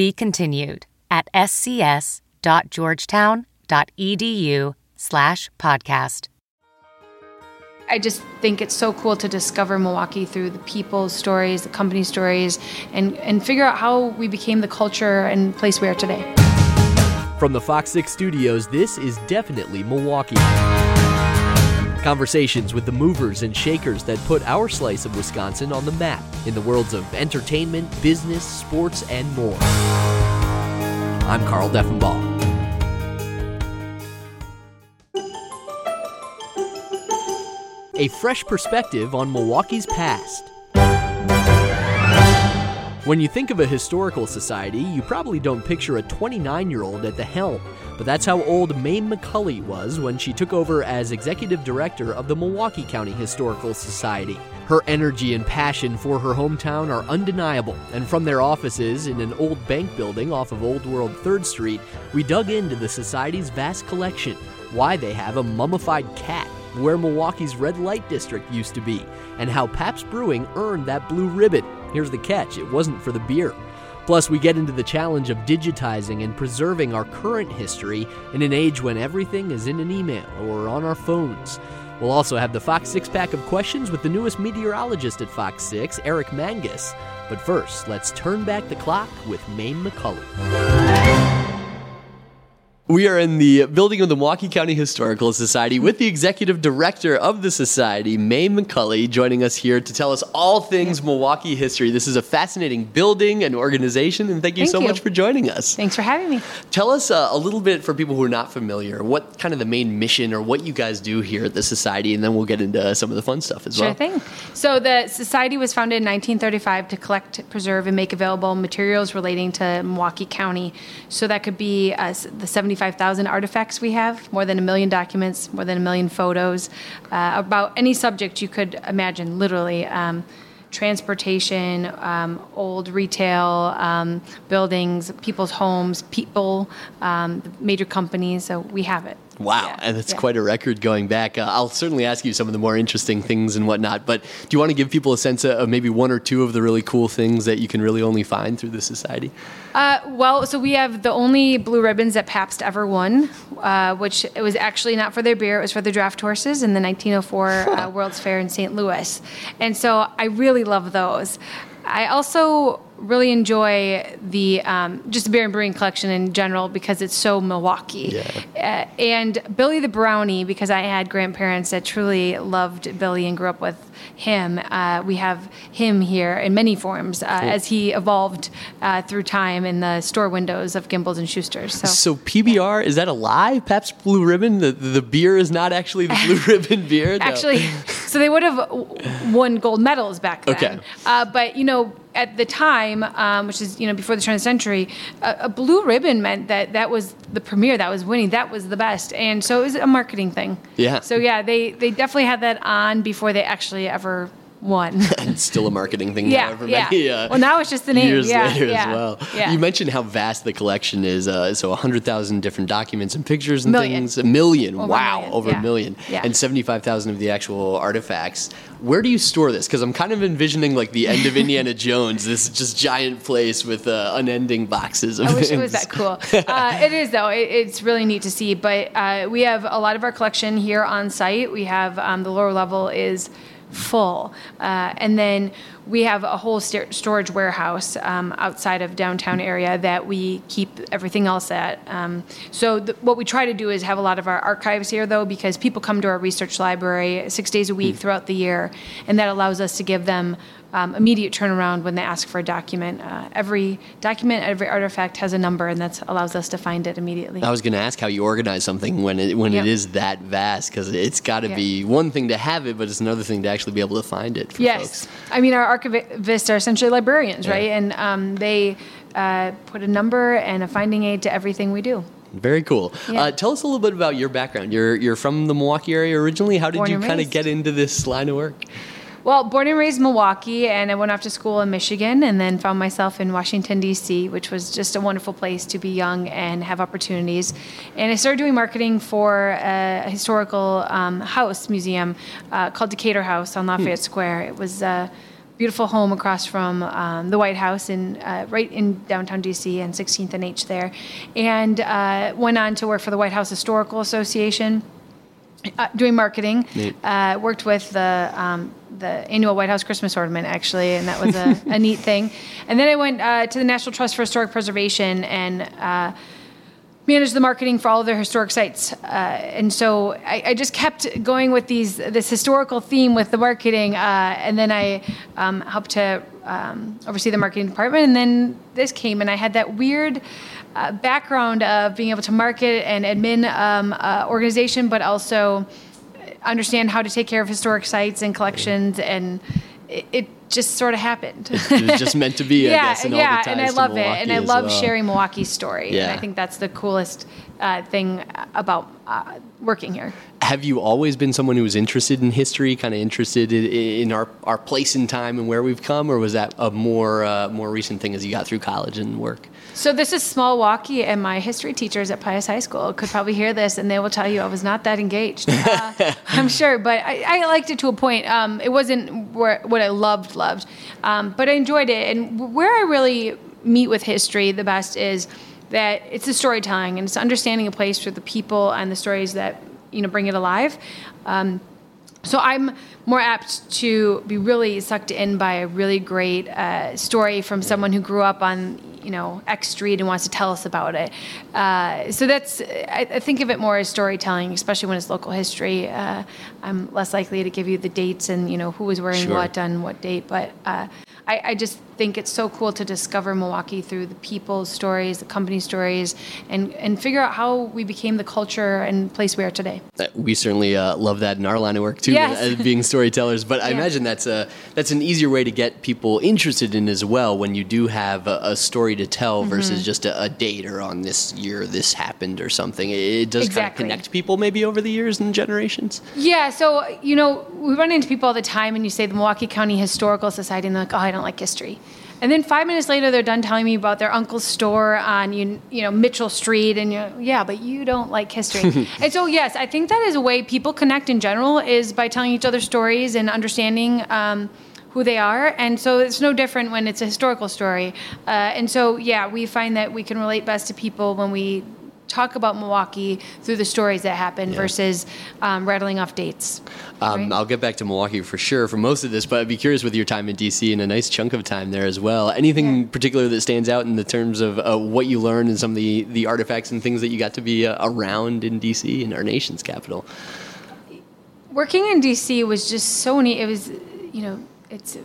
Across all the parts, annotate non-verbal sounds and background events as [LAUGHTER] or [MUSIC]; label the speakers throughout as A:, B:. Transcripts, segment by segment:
A: Be continued at scs.georgetown.edu slash podcast.
B: I just think it's so cool to discover Milwaukee through the people's stories, the company stories, and, and figure out how we became the culture and place we are today.
C: From the Fox 6 studios, this is definitely Milwaukee. Conversations with the movers and shakers that put our slice of Wisconsin on the map in the worlds of entertainment, business, sports, and more. I'm Carl Deffenbaugh. A fresh perspective on Milwaukee's past. When you think of a historical society, you probably don't picture a 29 year old at the helm, but that's how old Mame McCully was when she took over as executive director of the Milwaukee County Historical Society. Her energy and passion for her hometown are undeniable, and from their offices in an old bank building off of Old World 3rd Street, we dug into the Society's vast collection, why they have a mummified cat where Milwaukee's red light district used to be, and how Pabst Brewing earned that blue ribbon. Here's the catch it wasn't for the beer. Plus, we get into the challenge of digitizing and preserving our current history in an age when everything is in an email or on our phones. We'll also have the Fox 6 pack of questions with the newest meteorologist at Fox 6, Eric Mangus. But first, let's turn back the clock with Mame McCully. We are in the building of the Milwaukee County Historical Society with the executive director of the society, Mame McCully, joining us here to tell us all things Milwaukee history. This is a fascinating building and organization, and thank you
B: thank
C: so
B: you.
C: much for joining us.
B: Thanks for having me.
C: Tell us uh, a little bit for people who are not familiar, what kind of the main mission or what you guys do here at the society, and then we'll get into some of the fun stuff as
B: sure
C: well.
B: Sure thing. So the society was founded in 1935 to collect, preserve, and make available materials relating to Milwaukee County. So that could be uh, the 75 25,000 artifacts we have, more than a million documents, more than a million photos, uh, about any subject you could imagine, literally. Um, transportation, um, old retail um, buildings, people's homes, people, um, major companies. So we have it.
C: Wow,
B: Yeah,
C: and that's
B: yeah.
C: quite a record going back. Uh, I'll certainly ask you some of the more interesting things and whatnot, but do you want to give people a sense of, maybe one or two of the really cool things that you can really only find through the society?
B: Uh, well, so we have the only blue ribbons that Pabst ever won, uh, which it was actually not for their beer; it was for the draft horses in the 1904 uh, World's Fair in St. Louis. And so I really love those. I also really enjoy the um, just the beer and brewing collection in general because it's so Milwaukee. Uh, and Billy the Brownie because I had grandparents that truly loved Billy and grew up with him. Uh, we have him here in many forms uh, as he evolved uh, through time in the store windows of Gimbels and Schuster's. So.
C: So PBR is that a lie? Pabst Blue Ribbon. The the beer is not actually the Blue [LAUGHS] Ribbon beer. No.
B: Actually, so they would have won gold medals back then.
C: Okay.
B: Uh, but you know, at the time, um, which is you know before the turn of the century, a, a blue ribbon meant that that was the premier, that was winning, that was the best, and so it was a marketing thing.
C: Yeah.
B: So yeah, they they definitely had that on before they actually ever won. [LAUGHS]
C: and still a marketing thing.
B: Yeah, yeah.
C: many, uh,
B: Well, now it's just the name.
C: Years
B: Yeah,
C: later
B: yeah,
C: as well.
B: yeah.
C: You mentioned how vast the collection is. Uh, so 100,000 different documents and pictures and
B: Million.
C: things. A million.
B: Over a
C: wow.
B: million,
C: Over a million.
B: Yeah.
C: And 75,000 of the actual artifacts. Where do you store this? Because I'm kind of envisioning like the end of [LAUGHS] Indiana Jones, this just giant place with uh, unending boxes of
B: I wish it was that cool. [LAUGHS] Uh, it is though. It, it's really neat to see. But uh, we have a lot of our collection here on site. We have um, the lower level is full, uh, and then we have a whole st- storage warehouse um, outside of downtown area that we keep everything else at. Um, so th- what we try to do is have a lot of our archives here though, because people come to our research library six days a week throughout the year, and that allows us to give them um, immediate turnaround when they ask for a document. Uh, every document, every artifact has a number, and that allows us to find it immediately.
C: I was going to ask how you organize something when it when
B: Yep.
C: it is that vast because it's got to
B: Yeah.
C: be one thing to have it, but it's another thing to actually be able to find it. For
B: yes,
C: folks.
B: I mean our archivists are essentially librarians, right? And um, they uh, put a number and a finding aid to everything we do.
C: Very cool.
B: Yeah.
C: Uh, tell us a little bit about your background. You're you're from the Milwaukee area originally. How did
B: Born
C: you kind of get into this line of work?
B: Well, born and raised in Milwaukee, and I went off to school in Michigan, and then found myself in Washington D.C., which was just a wonderful place to be young and have opportunities. And I started doing marketing for a historical um, house museum uh, called Decatur House on Lafayette Square. It was a beautiful home across from um, the White House in uh, right in downtown D.C. and 16th and H there, and uh, went on to work for the White House Historical Association uh, doing marketing. Uh, worked with the um, the annual White House Christmas ornament actually, and that was a, a [LAUGHS] neat thing. And then I went uh, to the National Trust for Historic Preservation and. Uh, managed the marketing for all of their historic sites, uh, and so I, I just kept going with these this historical theme with the marketing, uh, and then I um, helped to um, oversee the marketing department, and then this came, and I had that weird uh, background of being able to market and admin um, uh, organization, but also understand how to take care of historic sites and collections, and it, it just sort of happened.
C: It was just meant to be, I [LAUGHS]
B: yeah,
C: guess, and all
B: yeah, and I love it, and I love
C: well.
B: sharing Milwaukee's story. And
C: Yeah.
B: I think that's the coolest uh, thing about uh, working here.
C: Have you always been someone who was interested in history, kind of interested in, in our, our place in time and where we've come, or was that a more uh, more recent thing as you got through college and work?
B: So this is small walkie, and my history teachers at Pius High School could probably hear this, and they will tell you I was not that engaged. [LAUGHS] Uh, I'm sure, but I, I liked it to a point. Um, it wasn't where, what I loved, loved, um, but I enjoyed it. And where I really meet with history the best is that it's the storytelling and it's understanding a place for the people and the stories that you know bring it alive. Um, so I'm more apt to be really sucked in by a really great uh, story from someone who grew up on you know X Street and wants to tell us about it. Uh, so that's I, I think of it more as storytelling, especially when it's local history. Uh, I'm less likely to give you the dates and you know who was wearing
C: Sure.
B: what on what date, but uh, I, I just think it's so cool to discover Milwaukee through the people's stories, the company stories, and and figure out how we became the culture and place we are today.
C: Uh, We certainly uh, love that in our line of work too,
B: Yes.
C: as being storytellers. But I imagine that's a that's an easier way to get people interested in as well when you do have a, a story to tell
B: Mm-hmm.
C: versus just a, a date or on this year this happened or something. It, it does kind of connect people maybe over the years and generations.
B: Yeah, so you know, we run into people all the time, and you say the Milwaukee County Historical Society, and they're like, "Oh, I don't like history," and then five minutes later, they're done telling me about their uncle's store on you, you know Mitchell Street, and you're, yeah, but you don't like history. [LAUGHS] and so, yes, I think that is a way people connect in general is by telling each other stories and understanding. Um, who they are, and so it's no different when it's a historical story. Uh, and so, yeah, we find that we can relate best to people when we talk about Milwaukee through the stories that happen versus um, rattling off dates.
C: Um,
B: right?
C: I'll get back to Milwaukee for sure for most of this, but I'd be curious with your time in DC and a nice chunk of time there as well. Anything
B: Yeah.
C: particular that stands out in the terms of uh, what you learned and some of the, the artifacts and things that you got to be uh, around in DC, in our nation's capital?
B: Working in DC was just so neat. It was, you know, it's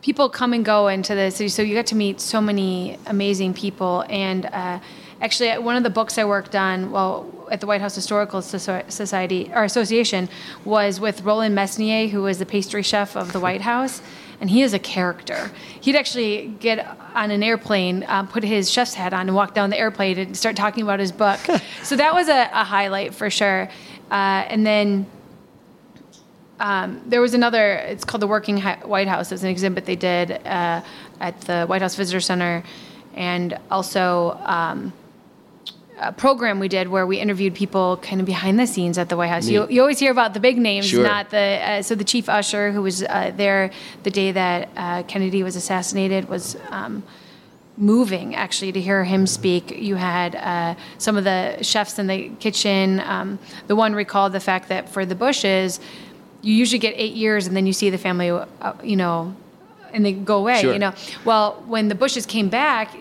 B: people come and go into the city, so you got to meet so many amazing people. And uh, actually, one of the books I worked on, well, at the White House Historical Society or Association, was with Roland Mesnier, who was the pastry chef of the White House. And he is a character. He'd actually get on an airplane, um, put his chef's hat on, and walk down the airplane and start talking about his book. [LAUGHS] so that was a, a highlight for sure. Uh, and then um, there was another. It's called the Working Hi- White House. It was an exhibit they did uh, at the White House Visitor Center, and also um, a program we did where we interviewed people kind of behind the scenes at the White House. You, you always hear about the big names,
C: Sure.
B: not the. Uh, so the chief usher who was uh, there the day that uh, Kennedy was assassinated was. Um, moving actually to hear him speak. You had uh, some of the chefs in the kitchen. Um, the one recalled the fact that for the Bushes, you usually get eight years and then you see the family, uh, you know, and they go away.
C: Sure.
B: You know, well when the Bushes came back.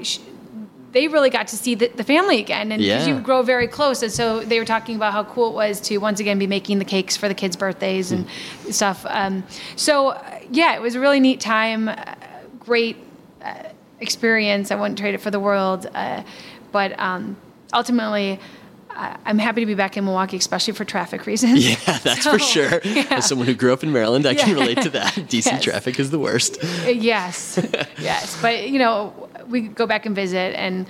B: They really got to see the, the family again, and
C: Yeah.
B: you grow very close. And so they were talking about how cool it was to once again be making the cakes for the kids' birthdays and stuff. Um, so uh, yeah, it was a really neat time. Uh, great uh, experience. I wouldn't trade it for the world. Uh, but um, ultimately, I'm happy to be back in Milwaukee, especially for traffic reasons.
C: Yeah, [LAUGHS] that's
B: So,
C: for sure.
B: yeah.
C: As someone who grew up in Maryland, I can relate to that. [LAUGHS] DC
B: Yes.
C: traffic is the worst.
B: yes, [LAUGHS] yes. But you know, we go back and visit, and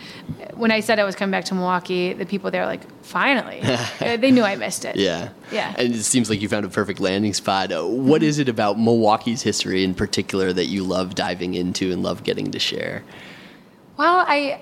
B: when I said I was coming back to Milwaukee, the people there were like, "Finally!" [LAUGHS] They knew I missed it.
C: Yeah.
B: Yeah.
C: And it seems like you found a perfect landing spot. Uh, What is it about Milwaukee's history in particular that you love diving into and love getting to share?
B: Well, I,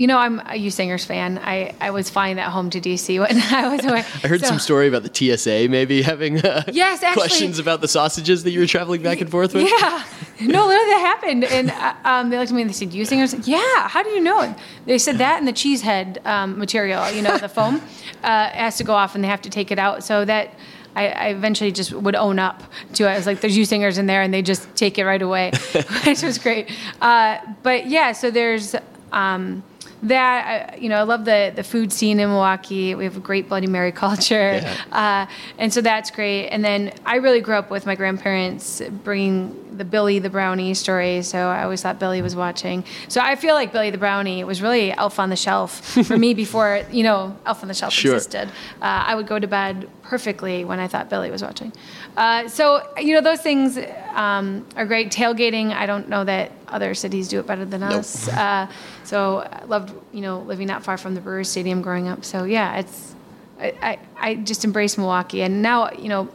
B: you know, I'm a Usinger's fan. I, I was flying that home to DC when [LAUGHS] I was away.
C: I heard
B: So-
C: some story about the TSA maybe having uh,
B: Yes, actually-
C: questions about the sausages that you were traveling back and forth with.
B: Yeah, no, literally that happened, and uh, um, they looked at me and they said, "Usinger's?" Yeah. How do you know it? They said that and the cheesehead um, material, you know, the foam, [LAUGHS] uh, has to go off and they have to take it out. So that. I, I eventually just would own up to it. I was like, "There's Usinger's in there," and they just take it right away, [LAUGHS] which was great. Uh, but yeah, so there's um, that. I, you know, I love the the food scene in Milwaukee. We have a great Bloody Mary [LAUGHS] culture,
C: Yeah.
B: uh, and so that's great. And then I really grew up with my grandparents bringing the Billy the Brownie story. So I always thought Billy was watching. So I feel like Billy the Brownie was really Elf on the Shelf for me [LAUGHS] before you know Elf on the Shelf
C: Sure.
B: existed. Uh, I would go to bed perfectly when I thought Billy was watching. Uh, so you know those things um, are great. Tailgating. I don't know that other cities do it better than
C: Nope.
B: us. Uh, so I loved you know living not far from the Brewers Stadium growing up. So yeah, it's I, I, I just embrace Milwaukee, and now you know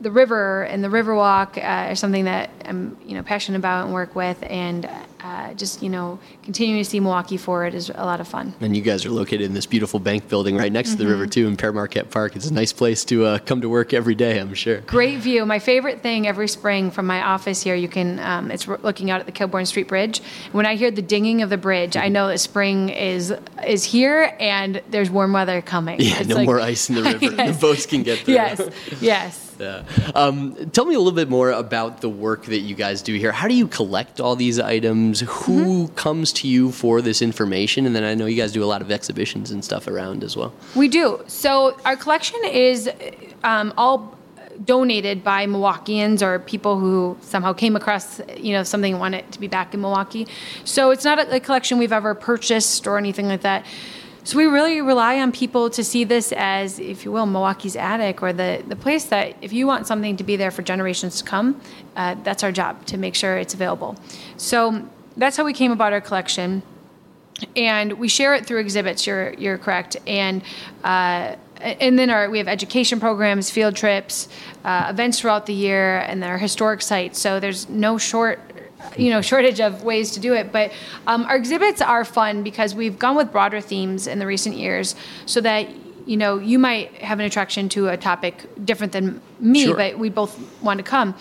B: the river and the Riverwalk uh, are something that I'm you know passionate about and work with, and uh, just you know continuing to see Milwaukee forward is a lot of fun.
C: And you guys are located in this beautiful bank building right next to the
B: Mm-hmm.
C: river too in Pere Marquette Park. It's a nice place to uh, come to work every day, I'm sure.
B: Great view. My favorite thing every spring from my office here, you can, um, it's looking out at the Kilbourn Street Bridge. When I hear the dinging of the bridge, I know that spring is is here and there's warm weather coming.
C: Yeah,
B: It's
C: no
B: like-
C: more ice in the river. [LAUGHS] The boats can get through.
B: Yes, yes.
C: Yeah. Um, tell me a little bit more about the work that you guys do here. How do you collect all these items? Who
B: Mm-hmm.
C: comes to you for this information? And then I know you guys do a lot of exhibitions and stuff around as well.
B: We do. So our collection is um, all donated by Milwaukeeans or people who somehow came across, you know, something and want it to be back in Milwaukee. So it's not a, a collection we've ever purchased or anything like that. So we really rely on people to see this as, if you will, Milwaukee's attic or the, the place that if you want something to be there for generations to come, uh, that's our job to make sure it's available. So that's how we came about our collection and we share it through exhibits. You're you're correct, and uh, and then our we have education programs, field trips, uh, events throughout the year, and our historic sites. So there's no short. You know, shortage of ways to do it, but um, our exhibits are fun because we've gone with broader themes in the recent years, so that you know you might have an attraction to a topic different than me,
C: Sure.
B: but we both want to come.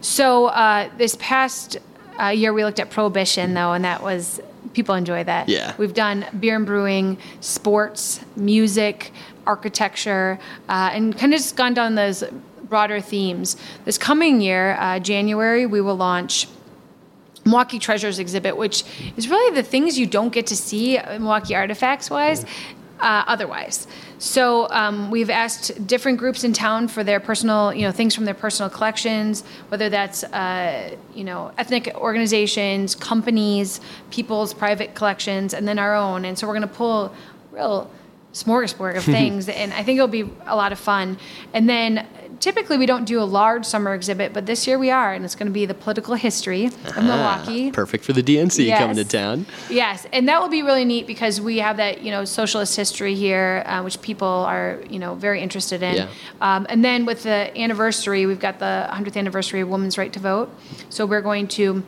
B: So uh, this past uh, year we looked at prohibition though, and that was people enjoy that.
C: Yeah.
B: We've done beer and brewing, sports, music, architecture, uh, and kind of just gone down those broader themes. This coming year, uh, January, we will launch Milwaukee Treasures exhibit, which is really the things you don't get to see uh, Milwaukee artifacts wise. Uh, otherwise, so um, we've asked different groups in town for their personal, you know, things from their personal collections, whether that's, uh, you know, ethnic organizations, companies, people's private collections, and then our own. And so we're going to pull real smorgasbord of [LAUGHS] things, and I think it'll be a lot of fun. And then typically we don't do a large summer exhibit, but this year we are, and it's going to be the political history of Milwaukee.
C: Ah, perfect for the DNC
B: Yes.
C: coming to town.
B: Yes, and that will be really neat because we have that you know socialist history here, uh, which people are you know very interested in.
C: Yeah.
B: Um, and then with the anniversary, we've got the 100th anniversary of women's right to vote, so we're going to.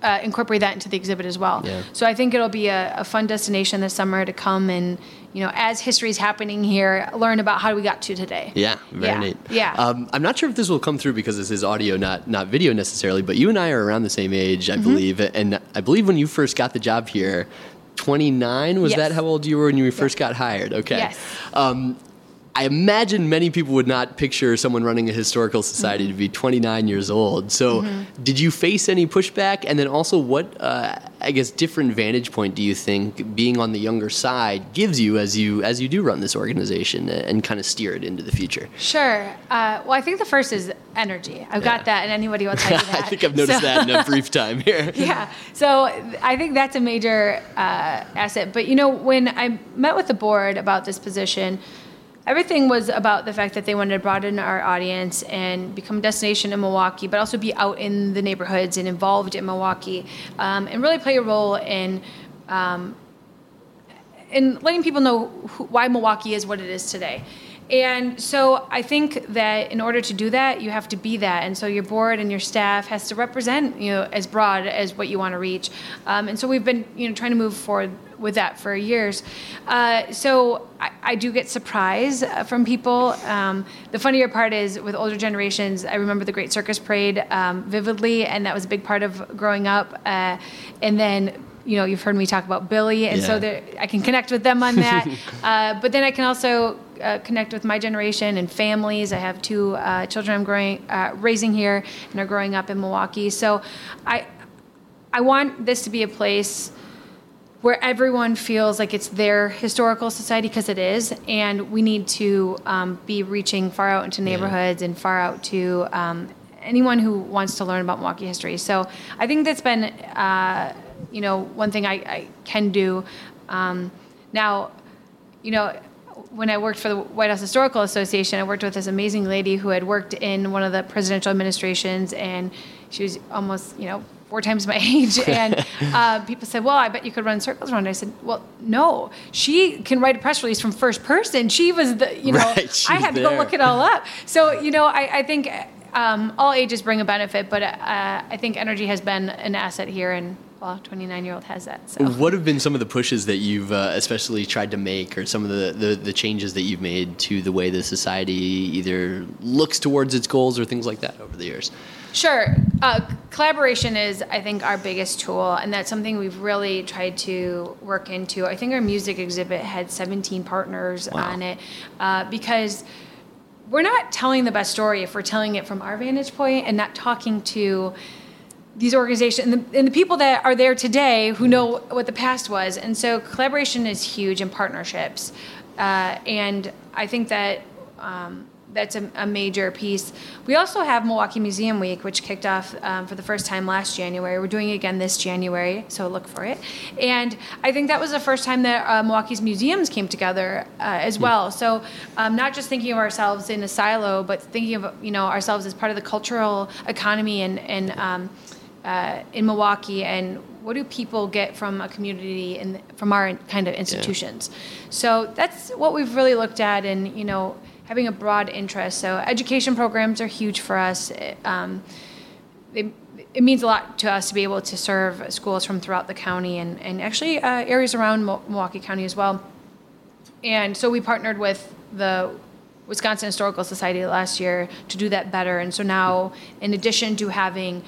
B: Uh, incorporate that into the exhibit as well.
C: Yeah.
B: So I think it'll be a, a fun destination this summer to come and, you know, as history is happening here, learn about how we got to today.
C: Yeah, very
B: Yeah,
C: neat.
B: yeah.
C: Um, I'm not sure if this will come through because this is audio, not not video necessarily. But you and I are around the same age,
B: Mm-hmm.
C: I believe, and I believe when you first got the job here, 29 was
B: Yes.
C: that how old you were when you first got hired? Okay.
B: Yes.
C: Um, I imagine many people would not picture someone running a historical society mm-hmm. to be 29 years old. So, mm-hmm. did you face any pushback? And then also, what uh, I guess different vantage point do you think being on the younger side gives you as you as you do run this organization and kind of steer it into the future?
B: Sure. Uh, well, I think the first is energy. I've yeah. got that, and anybody will tell you [LAUGHS] that.
C: I think I've noticed so, that in a brief time here. [LAUGHS]
B: yeah. So I think that's a major uh, asset. But you know, when I met with the board about this position everything was about the fact that they wanted to broaden our audience and become a destination in Milwaukee, but also be out in the neighborhoods and involved in Milwaukee, um, and really play a role in. Um, in letting people know who, why Milwaukee is what it is today. And so I think that in order to do that, you have to be that. And so your board and your staff has to represent, you know, as broad as what you want to reach. Um, and so we've been, you know, trying to move forward with that for years. Uh, so I, I, do get surprise uh, from people. Um, the funnier part is with older generations, I remember the Great Circus Parade um, vividly, and that was a big part of growing up. Uh, and then you know, you've heard me talk about Billy, and yeah. so there, I can connect with them on that. [LAUGHS] uh, but then I can also uh, connect with my generation and families. I have two uh, children I'm growing, uh, raising here, and are growing up in Milwaukee. So, I, I want this to be a place where everyone feels like it's their historical society because it is, and we need to um, be reaching far out into neighborhoods yeah. and far out to um, anyone who wants to learn about Milwaukee history. So I think that's been, uh, you know, one thing I, I can do. Um, now, you know, when I worked for the White House Historical Association, I worked with this amazing lady who had worked in one of the presidential administrations, and she was almost, you know, four times my [LAUGHS] age. [LAUGHS] And uh, people said, Well, I bet you could run circles around. I said, Well, no. She can write a press release from first person. She was the, you know, right, I had to go look it all up. So, you know, I, I think um, all ages bring a benefit, but uh, I think energy has been an asset here. And well, 29 year old has that. So.
C: What have been some of the pushes that you've uh, especially tried to make, or some of the, the, the, changes that you've made to the way the society either looks towards its goals or things like that over the years?
B: Sure. Uh, collaboration is, I think, our biggest tool, and that's something we've really tried to work into. I think our music exhibit had 17 partners wow. on it uh, because we're not telling the best story if we're telling it from our vantage point and not talking to these organizations and the, and the, people that are there today who know what the past was. And so collaboration is huge in partnerships. Uh, and I think that um, that's a, a, major piece. We also have Milwaukee Museum Week, which kicked off um, for the first time last January. We're doing it again this January, so look for it. And I think that was the first time that uh, Milwaukee's museums came together uh, as well. So um, not just thinking of ourselves in a silo, but thinking of you know ourselves as part of the cultural economy and and um, uh, in Milwaukee and what do people get from a community and from our kind of institutions. Yeah. So that's what we've really looked at, and you know having a broad interest. So education programs are huge for us. It, um, they, it means a lot to us to be able to serve schools from throughout the county and, and actually uh, areas around Milwaukee County as well. And so we partnered with the Wisconsin Historical Society last year to do that better. And so now, in addition to having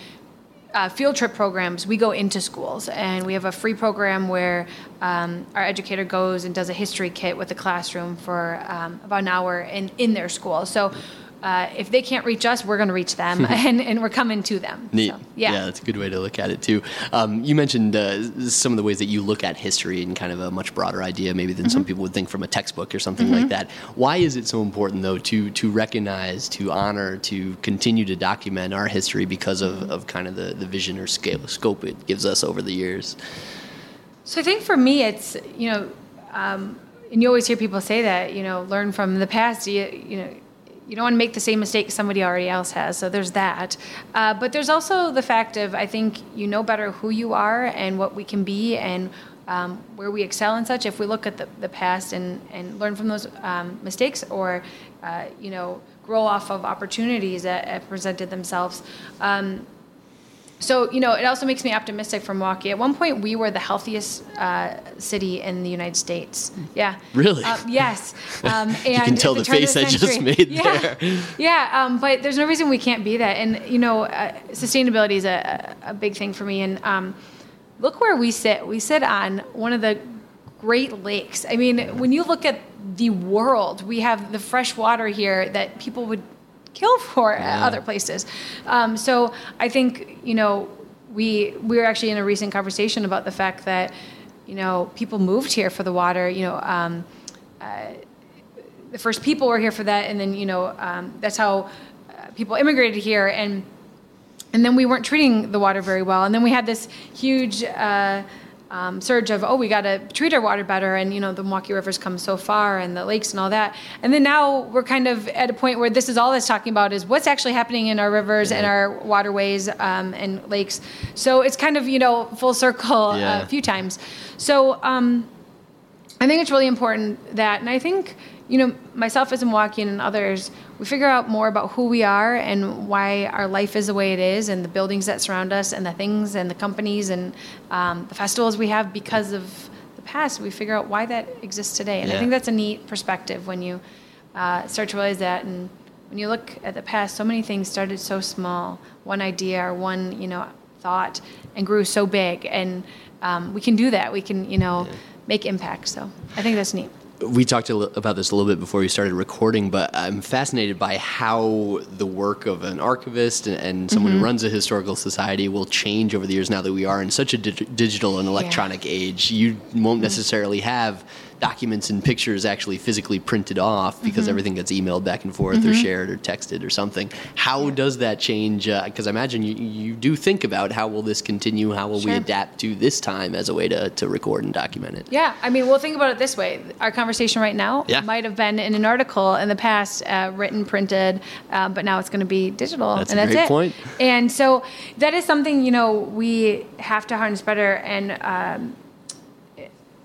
B: uh, field trip programs, we go into schools and we have a free program where um, our educator goes and does a history kit with the classroom for um, about an hour in, in their school. So uh, if they can't reach us, we're going to reach them, [LAUGHS] and, and we're coming to them.
C: Neat. So, yeah. yeah, that's a good way to look at it too. Um, you mentioned uh, some of the ways that you look at history in kind of a much broader idea, maybe than mm-hmm. some people would think from a textbook or something mm-hmm. like that. Why is it so important though to to recognize, to honor, to continue to document our history because of, mm-hmm. of kind of the, the vision or scale scope it gives us over the years?
B: So I think for me, it's you know. Um, and you always hear people say that, you know, learn from the past. You, you know, you don't want to make the same mistake somebody already else has. So there's that. Uh, but there's also the fact of I think you know better who you are and what we can be and um, where we excel and such if we look at the, the past and, and learn from those um, mistakes or uh, you know grow off of opportunities that, presented themselves. Um, so, you know, it also makes me optimistic for Milwaukee. At one point, we were the healthiest uh, city in the United States. Yeah.
C: Really?
B: Uh, yes. [LAUGHS]
C: Um, and you can tell the, the face I just made [LAUGHS]
B: yeah.
C: there.
B: Yeah, um, but there's no reason we can't be that. And, you know, uh, sustainability is a, a, big thing for me. And um, look where we sit. We sit on one of the Great Lakes. I mean, when you look at the world. We have the fresh water here that people would kill for at other places. Um, so I think you know we we were actually in a recent conversation about the fact that you know people moved here for the water. You know. Um, the first people were here for that, and then you know um, that's how uh, people immigrated here, and and then we weren't treating the water very well, and then we had this huge. Uh, um, surge of oh we got to treat our water better and you know the Milwaukee rivers come so far and the lakes and all that. And then now we're kind of at a point where this is all that's talking about is what's actually happening in our rivers and our waterways um, and lakes. So it's kind of you know full circle
C: Yeah.
B: a few times. So um, I think it's really important that, and I think, you know, myself as a Milwaukeean and others, we figure out more about who we are and why our life is the way it is, and the buildings that surround us, and the things and the companies and um, the festivals we have because of the past. We figure out why that exists today, and I think that's a neat perspective when you uh, start to realize that. And when you look at the past, so many things started so small, one idea or one, you know, thought, and grew so big, and um, we can do that. We can, you know make impact. So I think that's neat.
C: We talked a about this a little bit before we started recording, but I'm fascinated by how the work of an archivist and, and someone
B: Mm-hmm.
C: who runs a historical society will change over the years now that we are in such a dig- digital and electronic age. You
B: Mm-hmm.
C: won't necessarily have documents and pictures actually physically printed off because
B: Mm-hmm.
C: everything gets emailed back and forth or shared or texted or something. How does that change? Because I imagine you, you do think about how will this continue? How will we adapt to this time as a way to, to record and document it?
B: Yeah, I mean, we'll think about it this way. Our conversation right now
C: Yeah.
B: might have been in an article in the past, uh, written, printed, uh, but now it's going to be digital,
C: That's
B: and
C: a
B: that's
C: great
B: it.
C: point.
B: And so that is something you know we have to harness better, and um,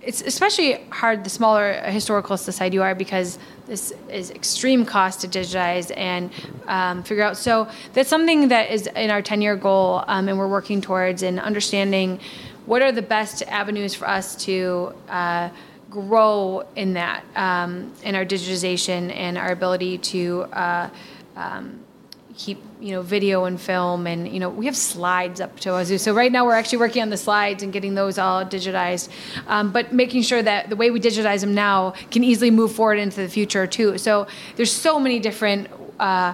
B: it's especially hard the smaller historical society you are because this is extreme cost to digitize and um, figure out. So that's something that is in our 10 year goal, um, and we're working towards and understanding what are the best avenues for us to. Uh, grow in that um, in our digitization and our ability to uh, um, keep you know video and film and you know we have slides up to Wazoo. So right now we're actually working on the slides and getting those all digitized, um, but making sure that the way we digitize them now can easily move forward into the future too. So there's so many different. Uh,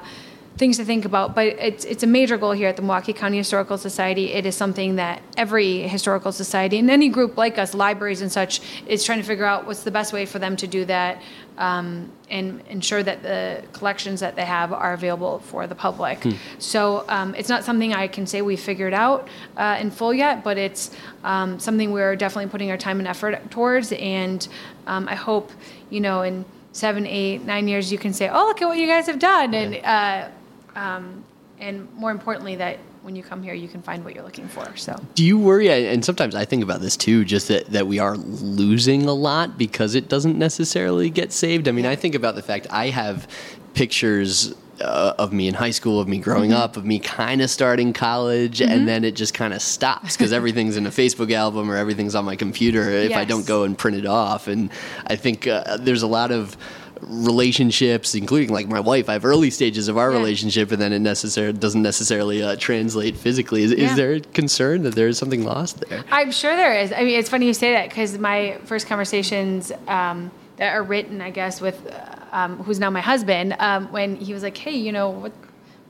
B: things to think about, but it's it's a major goal here at the Milwaukee County Historical Society. It is something that every historical society and any group like us, libraries and such, is trying to figure out what's the best way for them to do that um, and ensure that the collections that they have are available for the public. So um, it's not something I can say we figured out uh, in full yet, but it's um, something we're definitely putting our time and effort towards. And um, I hope, you know, in seven, eight, nine years, you can say, "Oh, look at what you guys have done," and uh, um, and more importantly, that when you come here, you can find what you're looking for. So.
C: Do you worry? And sometimes I think about this too, just that, that we are losing a lot because it doesn't necessarily get saved. I mean, I think about the fact I have pictures uh, of me in high school, of me growing
B: Mm-hmm.
C: up, of me kind of starting college, and then it just kind of stops because everything's in a Facebook album or everything's on my computer if I don't go and print it off. And I think uh, there's a lot of relationships, including like my wife. I have early stages of our
B: Yeah.
C: relationship, and then it necessarily doesn't necessarily uh, translate physically. Is,
B: Yeah.
C: is there a concern that there is something lost there?
B: I'm sure there is. I mean, it's funny you say that because my first conversations um, that are written, I guess, with uh, um, who's now my husband, um, when he was like, "Hey, you know, what,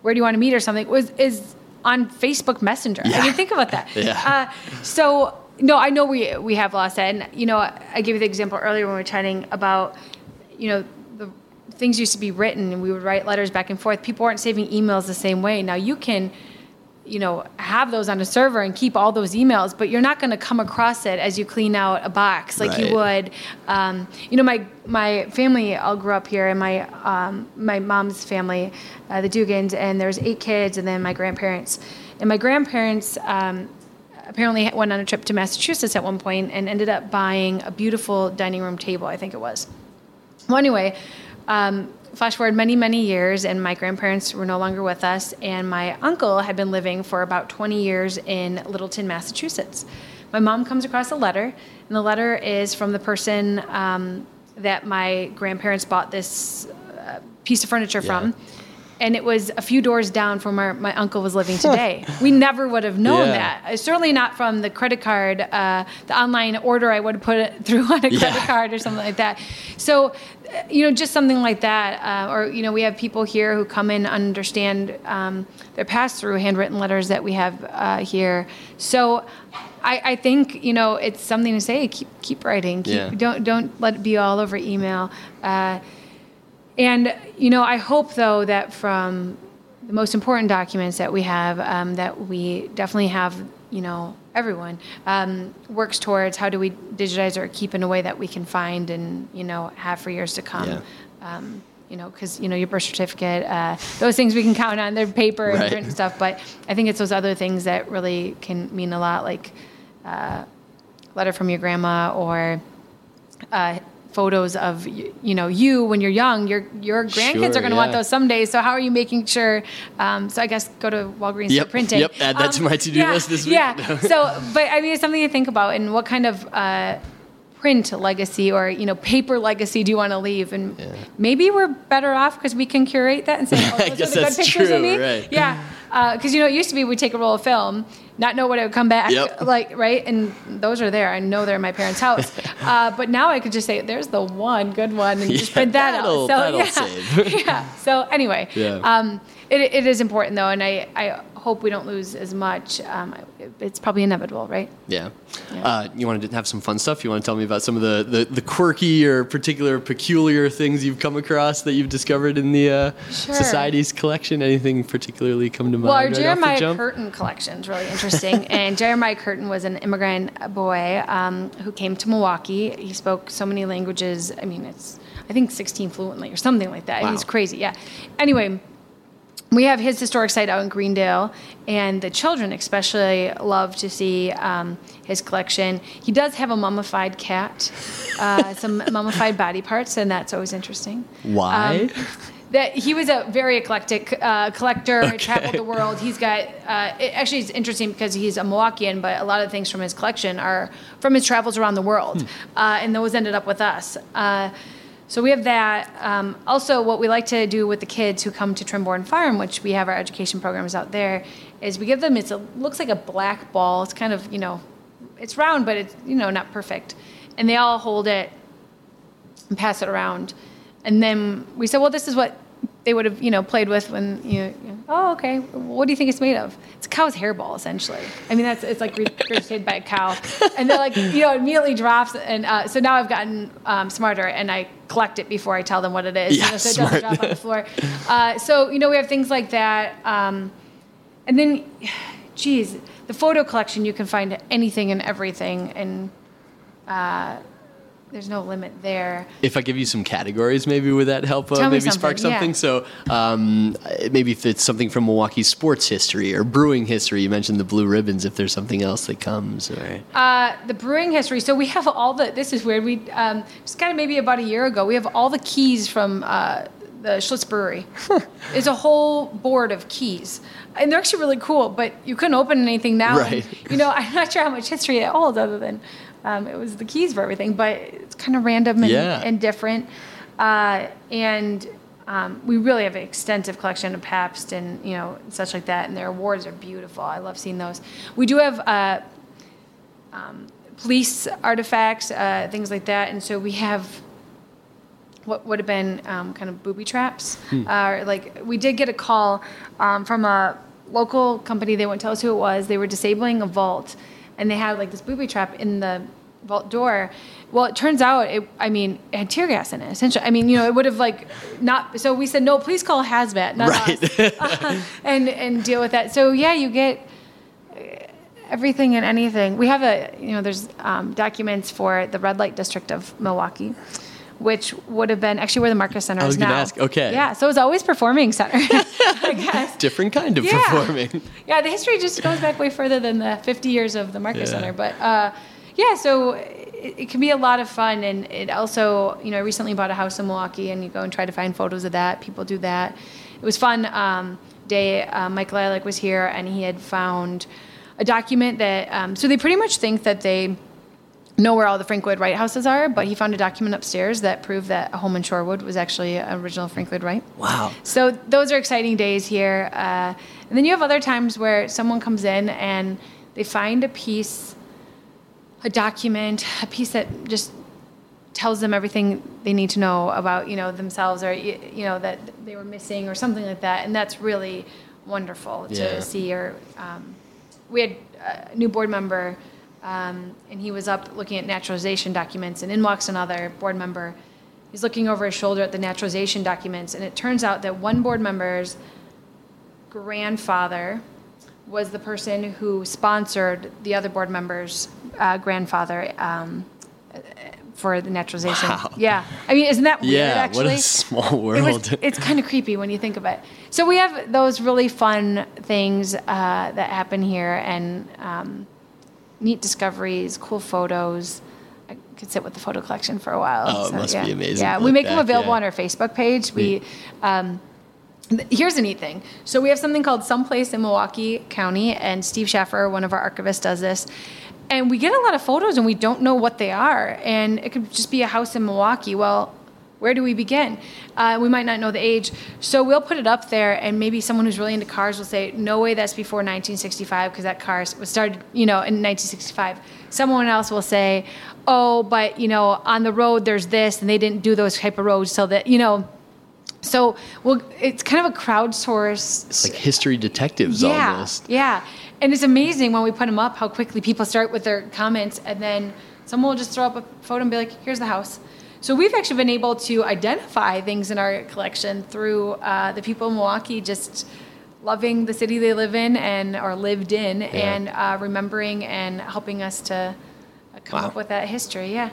B: where do you want to meet or something?" was is on Facebook Messenger. I mean, think about that. [LAUGHS]
C: Yeah.
B: Uh, so no, I know we we have lost that, and you know, I gave you the example earlier when we were chatting about, you know. Things used to be written, and we would write letters back and forth. People aren't saving emails the same way now. You can, you know, have those on a server and keep all those emails, but you're not going to come across it as you clean out a box like you would. Um, you know, my my family all grew up here, and my um, my mom's family, uh, the Dugans, and there was eight kids, and then my grandparents, and my grandparents. Um, Apparently, went on a trip to Massachusetts at one point and ended up buying a beautiful dining room table. I think it was. Well, anyway, um, flash forward many, many years, and my grandparents were no longer with us, and my uncle had been living for about 20 years in Littleton, Massachusetts. My mom comes across a letter, and the letter is from the person um, that my grandparents bought this uh, piece of furniture from. And it was a few doors down from where my uncle was living today. we never would have known
C: Yeah.
B: that. Uh, Certainly not from the credit card, uh, the online order I would have put it [LAUGHS] through on a credit
C: Yeah.
B: card or something like that. So, uh, you know, just something like that. Uh, or, you know, we have people here who come in and understand um, their pass through handwritten letters that we have uh, here. So, I, I think you know it's something to say. Keep keep writing. Keep,
C: Yeah.
B: Don't don't let it be all over email. And you know, I hope though that from the most important documents that we have, um, that we definitely have, you know, everyone um, works towards how do we digitize or keep in a way that we can find and you know have for years to come.
C: Yeah.
B: Um, you know, because you know your birth certificate, uh, those things we can count on. They're paper and
C: Right.
B: print stuff, but I think it's those other things that really can mean a lot, like uh, letter from your grandma or uh, photos of you know you when you're young. Your your grandkids
C: Sure,
B: are going to want those someday. So how are you making sure? Um, so I guess go to Walgreens
C: Yep,
B: for printing. Um,
C: yep, add that to my to-do
B: yeah,
C: list this week.
B: Yeah. [LAUGHS] so, but I mean, it's something to think about. And what kind of uh, print legacy or you know paper legacy do you want to leave? And maybe we're better off because we can curate that and say, [LAUGHS] oh,
C: I
B: those
C: guess
B: are the good pictures
C: true,
B: of me.
C: right.
B: Yeah. Because you know, it used to be we'd take a roll of film, not know what it would come back
C: Yep. [LAUGHS]
B: like, right? And those are there. I know they're in my parents' house. [LAUGHS] uh, but now I could just say, "There's the one good one," and just
C: Yeah,
B: print that out. So yeah,
C: save.
B: yeah. So anyway,
C: Yeah.
B: um, it, it is important though, and I, I hope we don't lose as much. Um, it's probably inevitable, right?
C: Yeah. Uh, you want to have some fun stuff? You want to tell me about some of the, the, the quirky or particular peculiar things you've come across that you've discovered in the uh,
B: Sure.
C: Society's collection? Anything particularly come to mind?
B: Well, our
C: right
B: Jeremiah? Curtin collection is really interesting. [LAUGHS] and Jeremiah Curtin was an immigrant boy um, who came to Milwaukee. He spoke so many languages. I mean, it's, I think 16 fluently or something like that.
C: Wow.
B: He's crazy. Yeah. Anyway, we have his historic site out in Greendale, and the children especially love to see um, his collection. He does have a mummified cat, uh, [LAUGHS] some mummified body parts, and that's always interesting.
C: Why?
B: Um, that he was a very eclectic uh, collector. Traveled the world. He's got uh, it, actually it's interesting because he's a Milwaukeean, but a lot of things from his collection are from his travels around the world, uh, and those ended up with us. So we have that. Um, also, what we like to do with the kids who come to Trimborn Farm, which we have our education programs out there, is we give them. It looks like a black ball. It's kind of you know, it's round, but it's you know not perfect, and they all hold it and pass it around. And then we said, well, this is what they would have, you know, played with when you. you know, oh, okay. What do you think it's made of? It's a cow's hairball, essentially. I mean, that's it's like regurgitated by a cow, and they're like, you know, immediately drops. And uh, so now I've gotten um, smarter, and I collect it before I tell them what it is.
C: Yeah,
B: you know, so it doesn't
C: smart.
B: drop on the floor. Uh, so you know, we have things like that. Um, and then, geez, the photo collection, you can find anything and everything, and uh, there's no limit there.
C: If I give you some categories, maybe would that help? Uh,
B: Tell me
C: maybe spark
B: something, yeah.
C: So um, maybe if it's something from Milwaukee sports history or brewing history, you mentioned the blue ribbons. If there's something else that comes, or
B: Uh, the brewing history. So we have all the. This is weird. We um, just kind of maybe about a year ago. We have all the keys from uh, the Schlitz Brewery. [LAUGHS] it's a whole board of keys, and they're actually really cool. But you couldn't open anything now. and,
C: Right.
B: you know, [LAUGHS] I'm not sure how much history it holds, other than um, it was the keys for everything. But it's kind of random and,
C: Yeah.
B: and different. Uh, and um, we really have an extensive collection of Pabst and you know such like that. And their awards are beautiful. I love seeing those. We do have. Uh, police artifacts, uh, things like that. And so we have what would have been um, kind of booby traps. Uh, like we did get a call um, from a local company. They wouldn't tell us who it was. They were disabling a vault, and they had like this booby trap in the vault door. Well, it turns out, it, I mean, it had tear gas in it. Essentially, I mean, you know, it would have like not. So we said, no, please call hazmat, not
C: Right.
B: us, [LAUGHS] and and deal with that. So yeah, you get everything and anything. We have a, you know, there's um, documents for the red light district of Milwaukee, which would have been actually where the Marcus Center
C: I was
B: is
C: gonna
B: now.
C: ask, okay.
B: Yeah, so it's always performing center, [LAUGHS] I guess.
C: different kind of
B: Yeah.
C: performing. [LAUGHS]
B: Yeah, the history just goes back way further than the 50 years of the Marcus
C: Yeah.
B: Center. But uh, yeah, so it, it can be a lot of fun. And it also, you know, I recently bought a house in Milwaukee and you go and try to find photos of that. People do that. It was fun. Um, day, uh, Mike Lilac was here and he had found a document that, um, so they pretty much think that they know where all the Frank Lloyd Wright houses are, but he found a document upstairs that proved that a home in Shorewood was actually an original Frank Lloyd Wright.
C: Wow.
B: So those are exciting days here. Uh, and then you have other times where someone comes in and they find a piece, a document, a piece that just tells them everything they need to know about you know themselves or you know that they were missing or something like that, and that's really wonderful
C: Yeah.
B: to see. Or um, we had a new board member, um, and he was up looking at naturalization documents, and in walks another board member. He's looking over his shoulder at the naturalization documents, and it turns out that one board member's grandfather was the person who sponsored the other board member's uh, grandfather um, for the naturalization.
C: Wow.
B: Yeah, I mean, isn't that weird?
C: Yeah,
B: actually,
C: what a small
B: It
C: world.
B: was, it's kind of creepy when you think of it. So we have those really fun things uh, that happen here, and um, neat discoveries, cool photos. I could sit with the photo collection for a while.
C: Oh, it must be
B: yeah.
C: amazing
B: Yeah, we make them available
C: yeah.
B: on our Facebook page. We. Um, Here's a neat thing. So we have something called Someplace in Milwaukee County, and Steve Schaffer, one of our archivists, does this. And we get a lot of photos, and we don't know what they are. And it could just be a house in Milwaukee. Well, where do we begin? Uh, we might not know the age. So we'll put it up there, and maybe someone who's really into cars will say, "No way, that's before 1965, because that car was started, you know, in 1965." Someone else will say, "Oh, but you know, on the road there's this, and they didn't do those type of roads, so that you know." So, well, it's kind of a crowdsourced
C: It's like history detectives
B: yeah,
C: almost.
B: Yeah, and it's amazing when we put them up how quickly people start with their comments, and then someone will just throw up a photo and be like, "Here's the house." So we've actually been able to identify things in our collection through uh, the people in Milwaukee just loving the city they live in and or lived in, and uh, remembering and helping us to come
C: Wow.
B: up with that history. Yeah,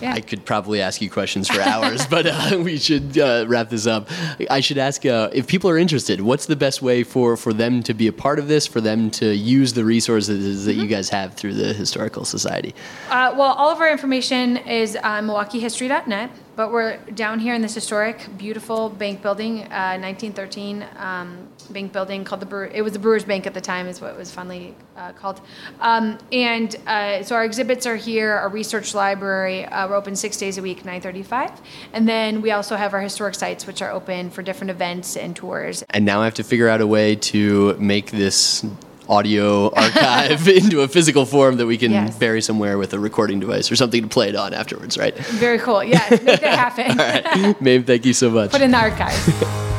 B: yeah.
C: I could probably ask you questions for hours, [LAUGHS] but uh, we should uh, wrap this up. I should ask uh, if people are interested, what's the best way for, for them to be a part of this, for them to use the resources that you guys have through the Historical Society?
B: Uh, well, all of our information is on MilwaukeeHistory.net, but we're down here in this historic, beautiful bank building, uh, 1913 um, bank building called the Brewer. It was the Brewers Bank at the time, is what it was fondly uh, called. Um, and uh, so our exhibits are here. Our research library, uh, we're open six days a week, 9:35, and then we also have our historic sites, which are open for different events and tours.
C: And now I have to figure out a way to make this audio [LAUGHS] archive into a physical form that we can
B: Yes.
C: bury somewhere with a recording device or something to play it on afterwards, right?
B: Very cool. Yeah, make that [LAUGHS] happen.
C: Mame, thank you so much.
B: Put in the archives. [LAUGHS]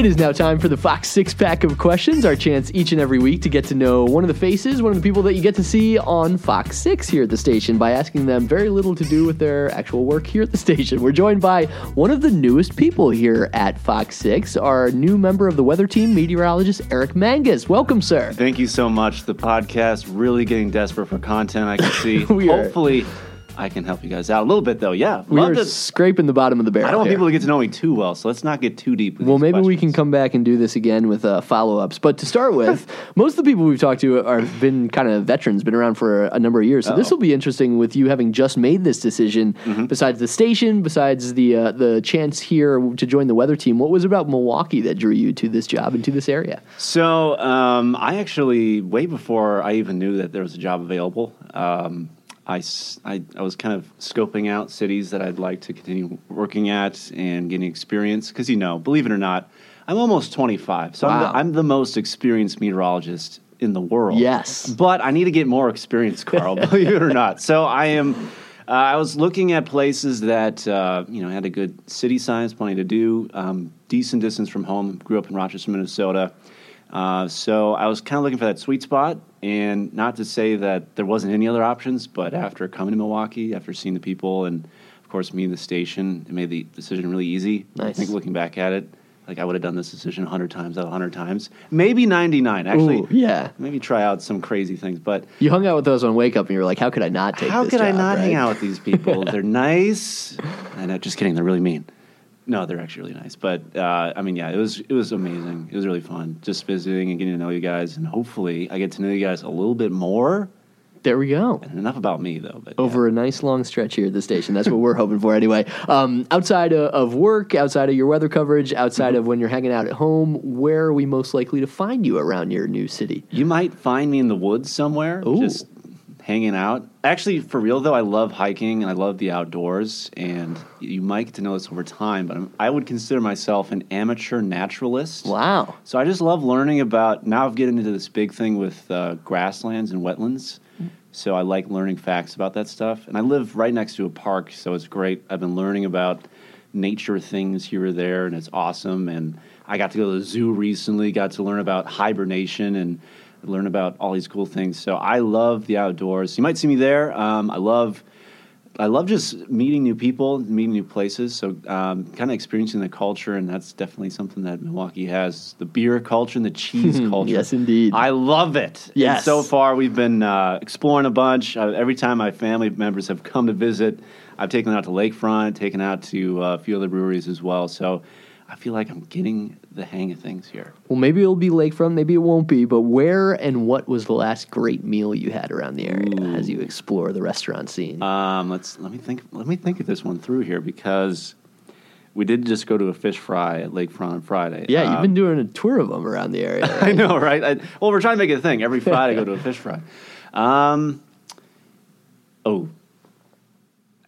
C: It is now time for the Fox six pack of questions, our chance each and every week to get to know one of the faces, one of the people that you get to see on Fox 6 here at the station by asking them very little to do with their actual work here at the [LAUGHS] station. We're joined by one of the newest people here at Fox 6, our new member of the weather team, meteorologist Eric Mangus. Welcome, sir.
D: Thank you so much. The podcast really getting desperate for content. I can see. [LAUGHS]
C: We are.
D: I can help you guys out a little bit, though. Yeah,
C: We
D: love
C: are
D: to-
C: scraping the bottom of the barrel.
D: I don't want
C: here.
D: people to get to know me too well, so let's not get too deep. With
C: Well, maybe we can come back and do this again with uh, follow ups. But to start with, [LAUGHS] most of the people we've talked to are been kind of veterans, been around for a number of years. So this will be interesting with you having just made this decision.
D: Mm-hmm.
C: Besides the station, besides the uh, the chance here to join the weather team, what was it about Milwaukee that drew you to this job and to this area?
D: So, um, I actually, way before I even knew that there was a job available, um, I, I- I was kind of scoping out cities that I'd like to continue working at and getting experience. Because, you know, believe it or not, I'm almost 25. So I'm, the, I'm the most experienced meteorologist in the world.
C: Yes.
D: But I need to get more experience, Carl, [LAUGHS] believe it or not. So I am. Uh, I was looking at places that uh, you know had a good city size, plenty to do, um, decent distance from home. Grew up in Rochester, Minnesota, uh, so I was kind of looking for that sweet spot. And not to say that there wasn't any other options, but after coming to Milwaukee, after seeing the people, and of course meeting the station, it made the decision really easy.
C: Nice.
D: I think looking back at it, like I would have done this decision 100 times out of 100 times, maybe 99. Actually,
C: Ooh, yeah.
D: maybe try out some crazy things, but.
C: You hung out with those on Wake Up, and you were like, "How could I not take?
D: How could I
C: job,
D: not hang out with these people? [LAUGHS] they're nice. And uh, just kidding, they're really mean. No, they're actually really nice. But uh, I mean, yeah, it was it was amazing. It was really fun just visiting and getting to know you guys, and hopefully I get to know you guys a little bit more
C: There we go.
D: Enough about me, though. But
C: Over a nice long stretch here at the station. That's what we're [LAUGHS] hoping for anyway. Um, outside of, of work, outside of your weather coverage, outside of when you're hanging out at home, where are we most likely to find you around your new city?
D: You might find me in the woods somewhere,
C: Ooh.
D: just hanging out. Actually, for real though, I love hiking and I love the outdoors. And you might get to know this over time, but I'm, I would consider myself an amateur naturalist.
C: Wow.
D: So I just love learning about. Now I've getting into this big thing with uh, grasslands and wetlands. So I like learning facts about that stuff. And I live right next to a park, so it's great. I've been learning about nature things here or there, and it's awesome. And I got to go to the zoo recently, got to learn about hibernation and learn about all these cool things. So I love the outdoors. You might see me there. Um, I love. I love just meeting new people, meeting new places. So, um, kind of experiencing the culture, and that's definitely something that Milwaukee has: the beer culture and the cheese [LAUGHS] culture.
C: Yes, indeed.
D: I love it. And
C: Yes.
D: so far, we've been uh, exploring a bunch. Uh, every time my family members have come to visit, I've taken them out to Lakefront, taken out to uh, a few other breweries as well. So, I feel like I'm getting the hang of things here.
C: Well, maybe it'll be lakefront, maybe it won't be, but where and what was the last great meal you had around the area as you explore the restaurant scene?
D: Um, let's let me think. Let me think of this one through here because we did just go to a fish fry at Lakefront on Friday.
C: yeah, you've
D: Um,
C: been doing a tour of them around the area. [LAUGHS]
D: I know, right? I, well, we're trying to make it a thing. Every Friday, I go to a fish fry. [LAUGHS] Um, oh,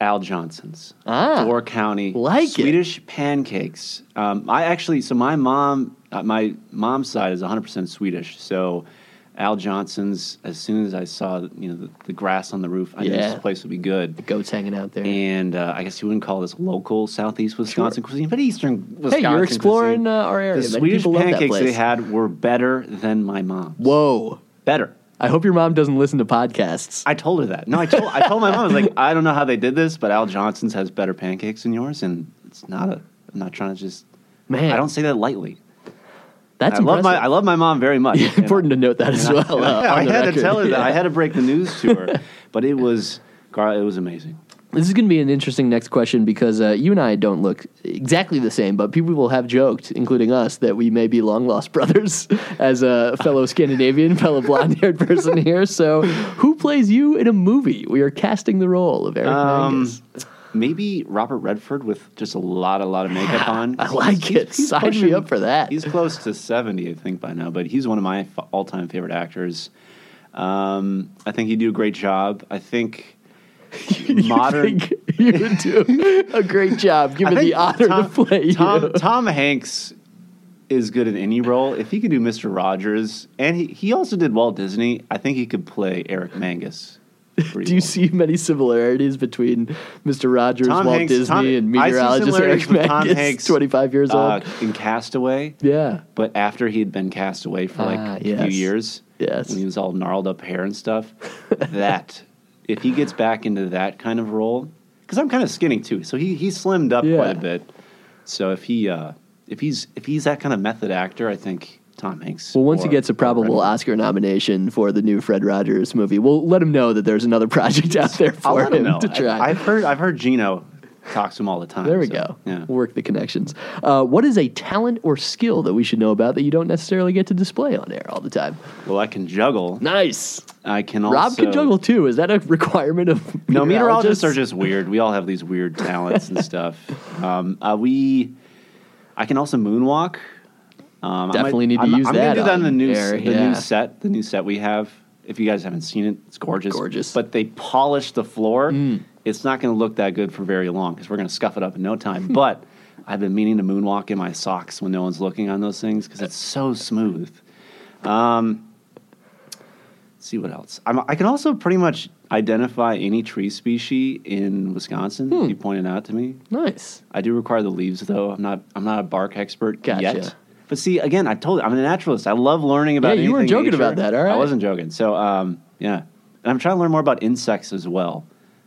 D: Al Johnson's,
C: Ah,
D: Door County,
C: like it.
D: Swedish pancakes. Um, I actually, so my mom, uh, my mom's side is 100% Swedish. So Al Johnson's. As soon as I saw, you know, the, the grass on the roof, I knew this place would be good.
C: The goats hanging out there.
D: And uh, I guess you wouldn't call this local Southeast Wisconsin cuisine, but Eastern Wisconsin.
C: hey, you're exploring uh, our area.
D: The Swedish
C: people love that
D: pancakes they had were better than my mom's.
C: Whoa.
D: Better.
C: I hope your mom doesn't listen to podcasts.
D: I told her that. No, I told I told my mom I was like, I don't know how they did this, but Al Johnson's has better pancakes than yours, and it's not a. I'm not trying to just.
C: Man,
D: I don't say that lightly.
C: That's
D: I love my I love my mom very much. and [LAUGHS]
C: Important to note that as
D: and I-
C: well. uh, [LAUGHS]
D: I
C: on the
D: had to tell her that. I had to break the news to her, [LAUGHS] but it was, it was amazing.
C: This is going to be an interesting next question because uh, you and I don't look exactly the same, but people will have joked, including us, that we may be long lost [LAUGHS] brothers as a fellow Scandinavian, fellow blonde haired person here. So, who plays you in a movie? We are casting the role of Eric
D: Um,
C: Mangus.
D: Maybe Robert Redford with just a lot, a lot of makeup [LAUGHS] on.
C: I like it. Sign me up for that.
D: He's close to seventy, I think, by now. But he's one of my f- all-time favorite actors. Um, I think he'd do a great job. I think.
C: You think you would do a great job,
D: I
C: given the honor
D: Tom,
C: to play you.
D: Tom, Tom Hanks is good in any role. If he could do Mister Rogers, and he, he also did Walt Disney, I think he could play Eric Mangus. [LAUGHS] pretty
C: do you
D: well.
C: see many similarities between Mr. Rogers,
D: Tom
C: Walt
D: Hanks-
C: Disney,
D: Tom-
C: and meteorologist Eric
D: with Tom
C: Mangus,
D: Hanks,
C: 25 years
D: uh,
C: old?
D: in Castaway?
C: Yeah.
D: But after he had been cast away for like
C: Ah,
D: a few years,
C: Yes.
D: when he was all gnarled up hair and stuff, [LAUGHS] that if he gets back into that kind of role, because I'm kind of skinny too, so he he slimmed up
C: Yeah.
D: quite a bit. So if he uh, if he's if he's that kind of method actor, I think Tom Hanks.
C: Well, once he gets a probable
D: Redford.
C: Oscar nomination for the new Fred Rogers movie, we'll let him know that there's another [LAUGHS] project out there for
D: him
C: him to try.
D: I, have heard I've heard Gino talks to him all the time.
C: there we
D: so,
C: go.
D: Yeah.
C: Work the connections. Uh, what is a talent or skill that we should know about that you don't necessarily get to display on air all the time?
D: Well, I can juggle.
C: Nice.
D: I can also.
C: Rob can juggle too. Is that a requirement of
D: No, [LAUGHS] meteorologists are just weird. We all have these weird talents and [LAUGHS] stuff. Um, uh, we, I can also moonwalk. Um, I
C: Definitely need to
D: I'm,
C: use
D: I'm
C: that
D: gonna do that in the new,
C: air,
D: the
C: yeah.
D: new set, the new set we have. If you guys haven't seen it, it's gorgeous.
C: Gorgeous.
D: But they polished the floor.
C: Mm.
D: It's not going to look that good for very long because we're going to scuff it up in no time. [LAUGHS] but I've been meaning to moonwalk in my socks when no one's looking on those things because it's so smooth. Um, let's see what else. I'm, I can also pretty much identify any tree species in Wisconsin.
C: Hmm.
D: You pointed out to me,
C: Nice.
D: I do require the leaves though. I'm not. I'm not a bark expert
C: Gotcha.
D: yet. But see, again, I told you, I'm a naturalist. I love learning about.
C: Yeah, you weren't joking
D: nature.
C: about that, all right.
D: I wasn't joking. So, um, yeah, and I'm trying to learn more about insects as well.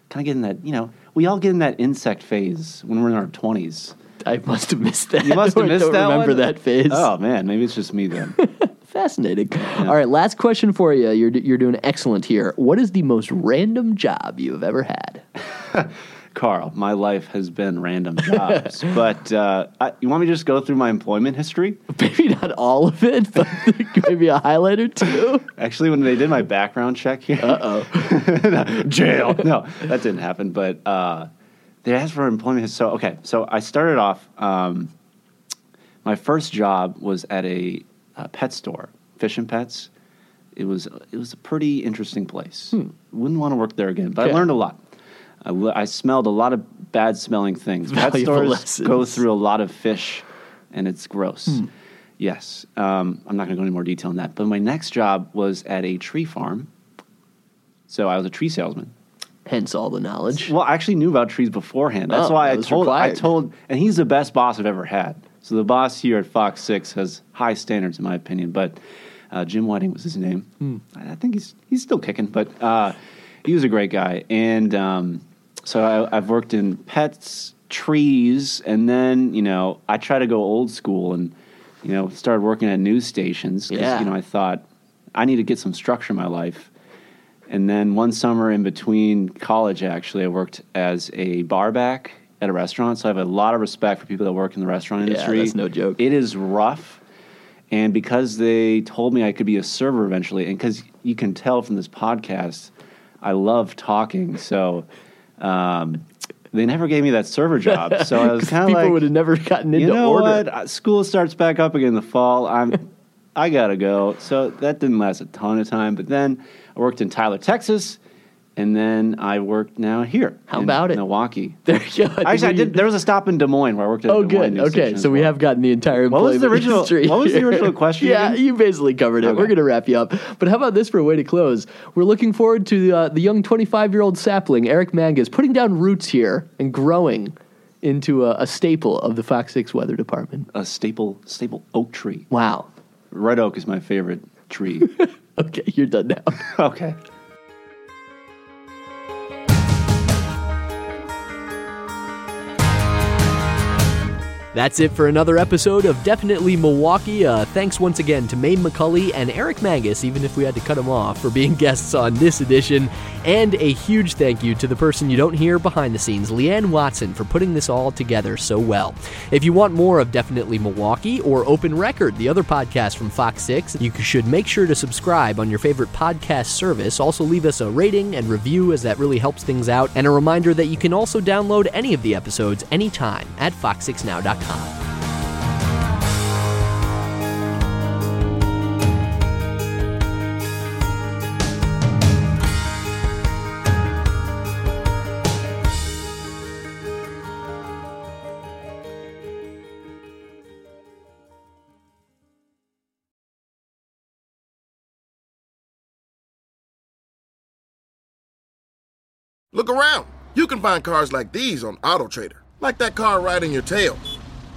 D: Kind of getting that. You know, we all get in that insect phase when we're in our 20s.
C: I must have missed that.
D: You must have [LAUGHS]
C: I
D: missed
C: don't
D: that
C: remember
D: one?
C: that phase.
D: Oh man, maybe it's just me then. [LAUGHS]
C: Fascinating. All right, last question for you. You're you're doing excellent here. What is the most random job you have ever had? [LAUGHS]
D: Carl, my life has been random jobs. [LAUGHS] but uh, I, you want me to just go through my employment history?
E: Maybe not all of it, but [LAUGHS] maybe a highlight or two.
D: Actually, when they did my background check here,
E: Uh oh. [LAUGHS]
D: jail. No, that didn't happen. But uh, they asked for employment. his- So okay, so I started off. Um, my first job was at a, uh pet store, Fish and Pets. It was it was a pretty interesting place. Wouldn't want to work there again, but
E: Hmm. Okay.
D: I learned a lot. I, smelled a lot of bad smelling things. Pet stores
E: lessons.
D: go through a lot of fish, and it's gross.
E: Hmm.
D: Yes, um, I'm not going to go into more detail on that. But my next job was at a tree farm. So I was a tree salesman.
E: Hence all the knowledge.
D: Well, I actually knew about trees beforehand. That's
E: Oh,
D: why
E: that
D: I told. I told, and he's the best boss I've ever had. So the boss here at Fox Six has high standards, in my opinion. But uh, Jim Whiting was his name.
E: Hmm.
D: I I think he's he's still kicking, but uh, he was a great guy. And um, so I, I've worked in pets, trees, and then you know I try to go old school and you know started working at news stations. 'cause,
E: Yeah.
D: You know I thought I need to get some structure in my life. And then one summer in between college, actually, I worked as a barback at a restaurant. So I have a lot of respect for people that work in the restaurant
E: Yeah,
D: industry.
E: that's no joke.
D: It is rough. And because they told me I could be a server eventually, and because you can tell from this podcast, I love talking. So um, they never gave me that server job. [LAUGHS] So I was kind of
E: People
D: like,
E: would have never gotten into
D: you know
E: order.
D: what? School starts back up again in the fall. I'm, [LAUGHS] I gotta go. So that didn't last a ton of time. But then I worked in Tyler, Texas, and then I worked now here.
E: How
D: in
E: about it?
D: Milwaukee. [LAUGHS]
E: There you go.
D: Actually, I did. There was a stop in Des Moines where I worked at.
E: Oh,
D: Des Moines
E: good.
D: news
E: Okay,
D: station
E: so we
D: well.
E: have gotten the entire
D: What was the
E: employment
D: original-
E: history
D: what was the
E: here.
D: original question
E: yeah,
D: again?
E: you basically covered it.
D: Okay.
E: We're going to wrap you up. But how about this for a way to close? We're looking forward to uh, the young 25 year old sapling, Eric Mangus, putting down roots here and growing into a, a staple of the Fox 6 weather department.
D: a staple staple oak tree.
E: Wow.
D: Red oak is my favorite tree. [LAUGHS]
E: Okay, you're done now. [LAUGHS]
D: okay.
C: That's it for another episode of Definitely Milwaukee. Uh, thanks once again to Mame McCully and Eric Mangus, even if we had to cut them off, for being [LAUGHS] guests on this edition. And a huge thank you to the person you don't hear behind the scenes, Leanne Watson, for putting this all together so well. If you want more of Definitely Milwaukee or Open Record, the other podcast from Fox 6, you should make sure to subscribe on your favorite podcast service. Also, leave us a rating and review, as that really helps things out. And a reminder that you can also download any of the episodes anytime at fox6now.com.
F: Look around. You can find cars like these on AutoTrader, like that car right in your tail.